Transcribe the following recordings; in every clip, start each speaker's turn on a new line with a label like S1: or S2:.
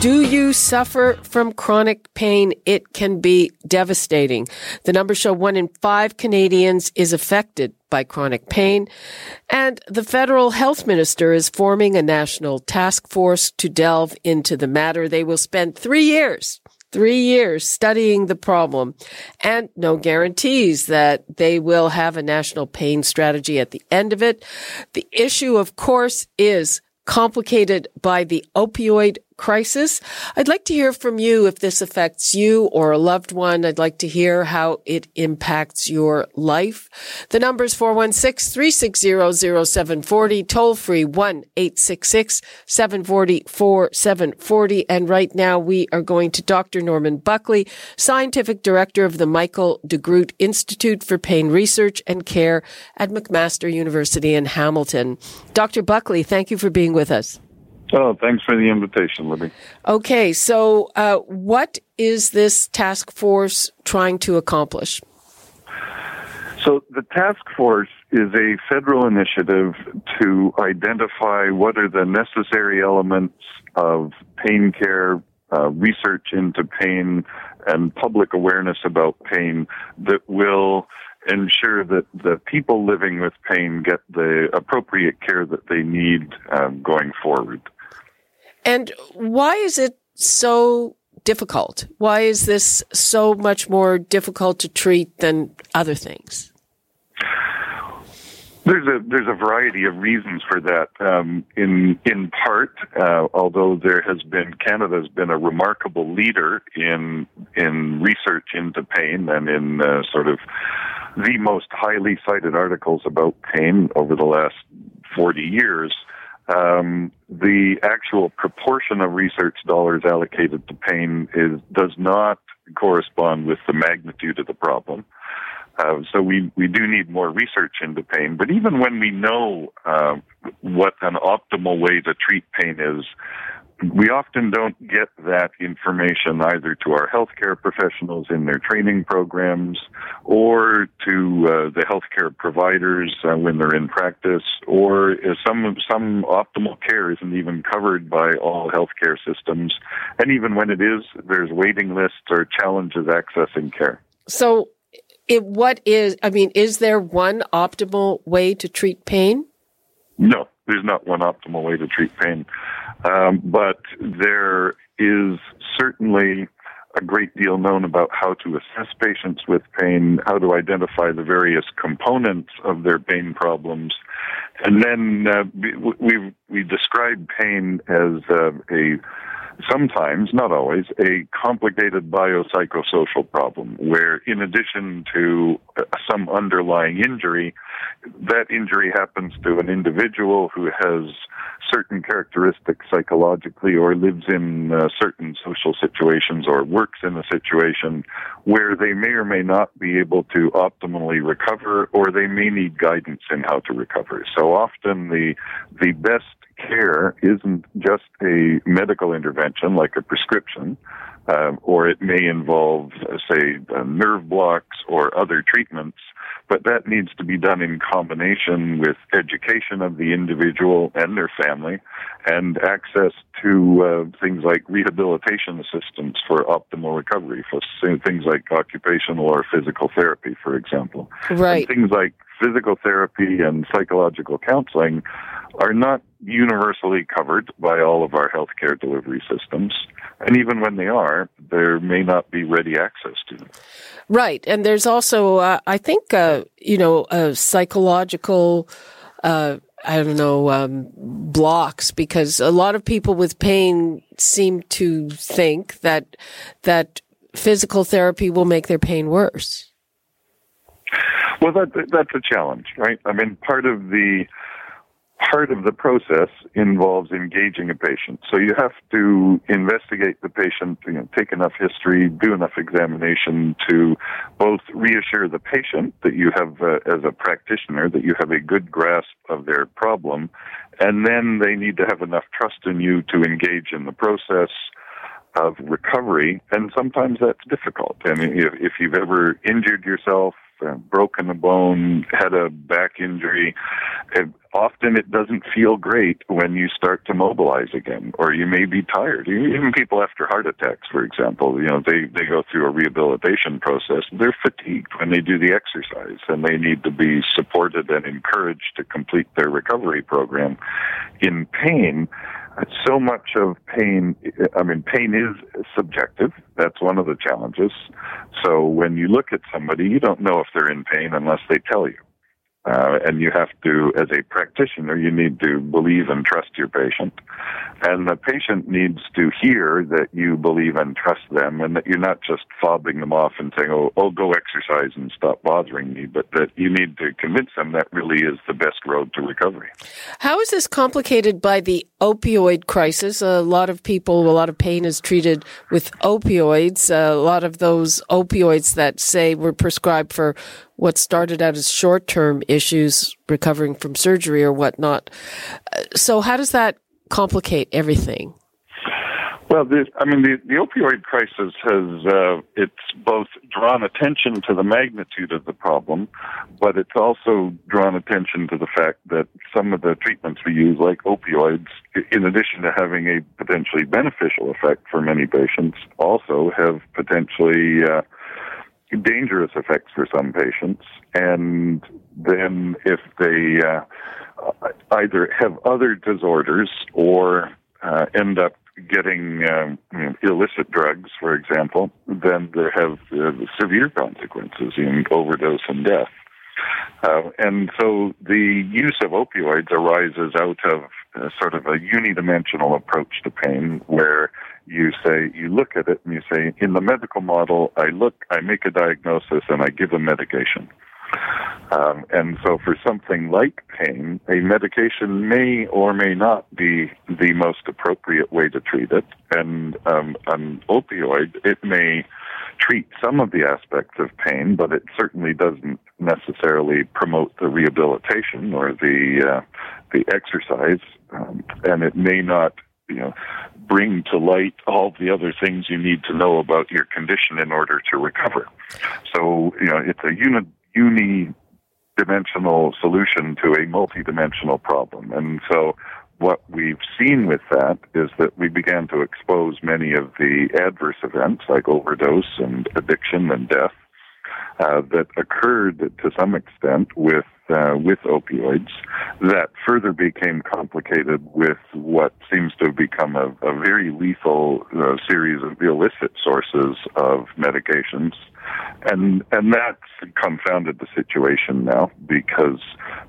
S1: Do you suffer from chronic pain? It can be devastating. The numbers show one in five Canadians is affected by chronic pain. And the federal health minister is forming a national task force to delve into the matter. They will spend three years three years studying the problem and no guarantees that they will have a national pain strategy at the end of it. The issue, of course, is complicated by the opioid crisis. I'd like to hear from you if this affects you or a loved one. I'd like to hear how it impacts your life. The number is 416-360-0740, toll free 1-866-740-4740. And right now we are going to Dr. Norman Buckley, Scientific Director of the Michael DeGroote Institute for Pain Research and Care at McMaster University in Hamilton. Dr. Buckley, thank you for being with us.
S2: Oh, thanks for the invitation, Libby.
S1: Okay, so uh, what is this task force trying to accomplish?
S2: So, the task force is a federal initiative to identify what are the necessary elements of pain care, uh, research into pain, and public awareness about pain that will ensure that the people living with pain get the appropriate care that they need um, going forward.
S1: And why is it so difficult? Why is this so much more difficult to treat than other things?
S2: There's a there's a variety of reasons for that. Um, in in part, uh, although there has been Canada has been a remarkable leader in in research into pain and in uh, sort of the most highly cited articles about pain over the last 40 years um, the actual proportion of research dollars allocated to pain is does not correspond with the magnitude of the problem. Uh, so we, we do need more research into pain. But even when we know uh, what an optimal way to treat pain is, we often don't get that information either to our healthcare professionals in their training programs or to uh, the healthcare providers uh, when they're in practice or some some optimal care isn't even covered by all healthcare systems. And even when it is there's waiting lists or challenges accessing care.
S1: So it, what is i mean is there one optimal way to treat pain?
S2: No there's not one optimal way to treat pain. Um, but there is certainly a great deal known about how to assess patients with pain, how to identify the various components of their pain problems, and then uh, we we describe pain as uh, a sometimes, not always, a complicated biopsychosocial problem where, in addition to uh, some underlying injury, that injury happens to an individual who has certain characteristics psychologically or lives in uh, certain social situations or works in a situation where they may or may not be able to optimally recover or they may need guidance in how to recover. So often the the best care isn't just a medical intervention like a prescription, uh, or it may involve, uh, say, uh, nerve blocks or other treatments, but that needs to be done in combination with education of the individual and their family and access to uh, things like rehabilitation assistance for optimal recovery, for things like occupational or physical therapy, for example.
S1: Right.
S2: And things like physical therapy and psychological counseling are not universally covered by all of our healthcare delivery systems. And even when they are, there may not be ready access to them.
S1: Right. And there's also, uh, I think, uh, you know, a psychological, uh, I don't know, um, blocks because a lot of people with pain seem to think that, that physical therapy will make their pain worse.
S2: Well, that, that's a challenge, right? I mean, part of the part of the process involves engaging a patient. So you have to investigate the patient, you know, take enough history, do enough examination to both reassure the patient that you have, uh, as a practitioner, that you have a good grasp of their problem, and then they need to have enough trust in you to engage in the process of recovery, and sometimes that's difficult. I mean, if, if you've ever injured yourself, broken a bone, had a back injury, it, often it doesn't feel great when you start to mobilize again, or you may be tired. Even people after heart attacks, for example, you know, they, they go through a rehabilitation process. They're fatigued when they do the exercise, and they need to be supported and encouraged to complete their recovery program. In pain, so much of pain, I mean, pain is subjective. That's one of the challenges. So when you look at somebody, you don't know if they're in pain unless they tell you. Uh, and you have to, as a practitioner, you need to believe and trust your patient. And the patient needs to hear that you believe and trust them and that you're not just fobbing them off and saying, oh, oh, go exercise and stop bothering me, but that you need to convince them that really is the best road to recovery.
S1: How is this complicated by the opioid crisis? A lot of people, a lot of pain is treated with opioids. A lot of those opioids that say were prescribed for what started out as short term issues, recovering from surgery or whatnot. Uh, so, how does that complicate everything?
S2: Well, the, I mean, the, the opioid crisis has uh, it's both drawn attention to the magnitude of the problem, but it's also drawn attention to the fact that some of the treatments we use, like opioids, in addition to having a potentially beneficial effect for many patients, also have potentially uh, dangerous effects for some patients. And then if they uh, either have other disorders or uh, end up getting um, illicit drugs, for example, then they have uh, severe consequences in overdose and death. Uh, and so the use of opioids arises out of sort of a unidimensional approach to pain where you say, you look at it and you say, in the medical model, I look, I make a diagnosis and I give a medication. Um, and so for something like pain, a medication may or may not be the most appropriate way to treat it. And um, an opioid, it may treat some of the aspects of pain, but it certainly doesn't necessarily promote the rehabilitation or the uh, the exercise, um, and it may not you know bring to light all the other things you need to know about your condition in order to recover. So you know it's a uni uni dimensional solution to a multidimensional problem, and so what we've seen with that is that we began to expose many of the adverse events like overdose and addiction and death uh, that occurred to some extent with uh, with opioids. That further became complicated with what seems to have become a, a very lethal uh, series of illicit sources of medications and and that's confounded the situation now because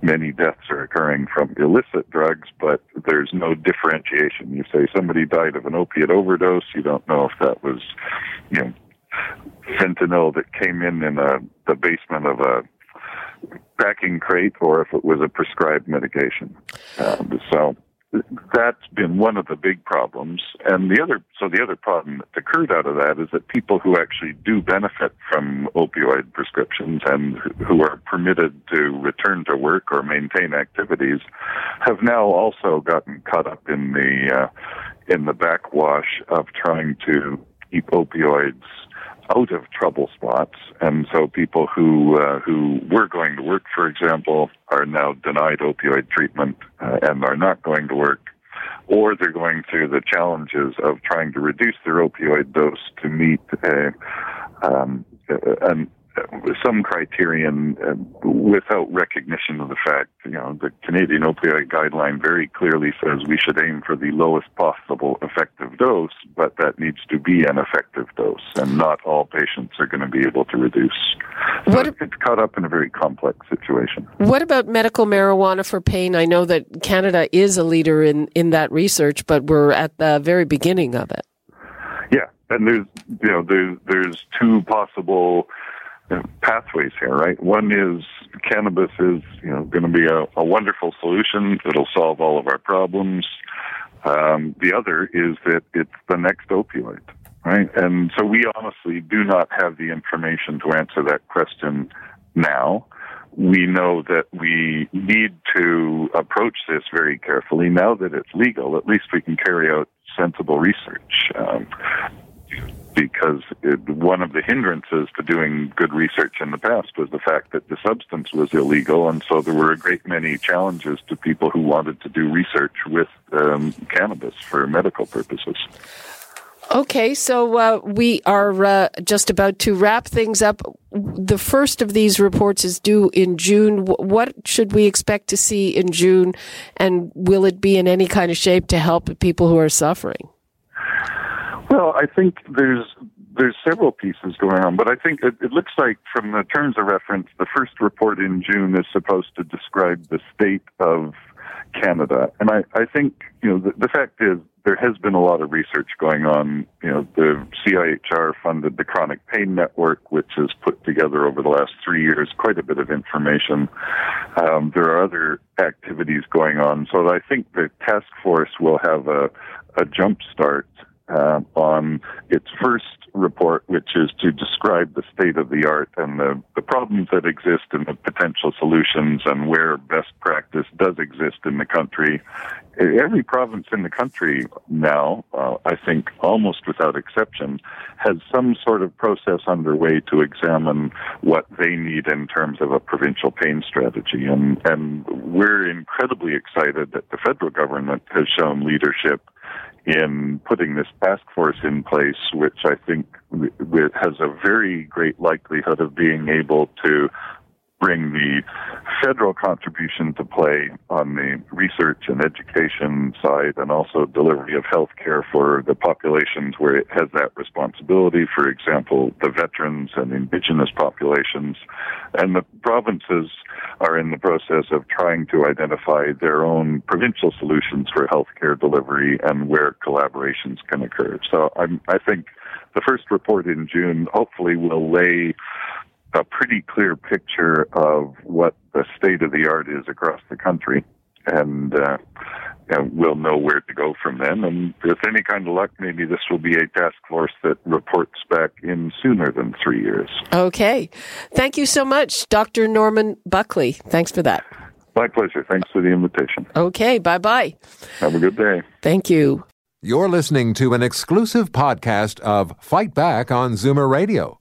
S2: many deaths are occurring from illicit drugs, but there's no differentiation. You say somebody died of an opiate overdose, you don't know if that was, you know, fentanyl that came in in a, the basement of a packing crate or if it was a prescribed medication. Um, so that's been one of the big problems. And the other, so the other problem that occurred out of that is that people who actually do benefit from opioid prescriptions and who are permitted to return to work or maintain activities have now also gotten caught up in the, uh, in the backwash of trying to keep opioids out of trouble spots, and so people who uh, who were going to work, for example, are now denied opioid treatment uh, and are not going to work, or they're going through the challenges of trying to reduce their opioid dose to meet a, um, an some criterion uh, without recognition of the fact, you know, the Canadian opioid guideline very clearly says we should aim for the lowest possible effective dose, but that needs to be an effective dose, and not all patients are going to be able to reduce. So what, it's caught up in a very complex situation.
S1: What about medical marijuana for pain? I know that Canada is a leader in, in that research, but we're at the very beginning of it.
S2: Yeah, and there's you know there's there's two possible pathways here, right? One is cannabis is you know going to be a, a wonderful solution. It'll solve all of our problems. Um, the other is that it's the next opioid, right? And so we honestly do not have the information to answer that question now. We know that we need to approach this very carefully. Now that it's legal, at least we can carry out sensible research. Um, because it, one of the hindrances to doing good research in the past was the fact that the substance was illegal, and so there were a great many challenges to people who wanted to do research with um, cannabis for medical purposes.
S1: Okay, so uh, we are uh, just about to wrap things up. The first of these reports is due in June. What should we expect to see in June, and will it be in any kind of shape to help people who are suffering?
S2: Well, I think there's there's several pieces going on, but I think it, it, looks like from the terms of reference, the first report in June is supposed to describe the state of Canada, and I, I think you know the, the fact is there has been a lot of research going on. You know, the CIHR funded the Chronic Pain Network, which has put together over the last three years quite a bit of information. Um, there are other activities going on, so I think the task force will have a, a jump start uh, on its first report, which is to describe the state of the art and the, the problems that exist and the potential solutions and where best practice does exist in the country. Every province in the country now, uh, I think almost without exception, has some sort of process underway to examine what they need in terms of a provincial pain strategy. And, and we're incredibly excited that the federal government has shown leadership in putting this task force in place, which I think has a very great likelihood of being able to bring the federal contribution to play on the research and education side and also delivery of health care for the populations where it has that responsibility, for example, the veterans and indigenous populations. And the provinces are in the process of trying to identify their own provincial solutions for healthcare delivery and where collaborations can occur. So I'm, I think the first report in June hopefully will lay a pretty clear picture of what the state of the art is across the country, and, uh, and we'll know where to go from then. And with any kind of luck, maybe this will be a task force that reports back in sooner than three years.
S1: Okay. Thank you so much, Dr. Norman Buckley. Thanks for that.
S2: My pleasure. Thanks for the invitation.
S1: Okay. Bye bye.
S2: Have a good day.
S1: Thank you.
S3: You're listening to an exclusive podcast of Fight Back on Zoomer Radio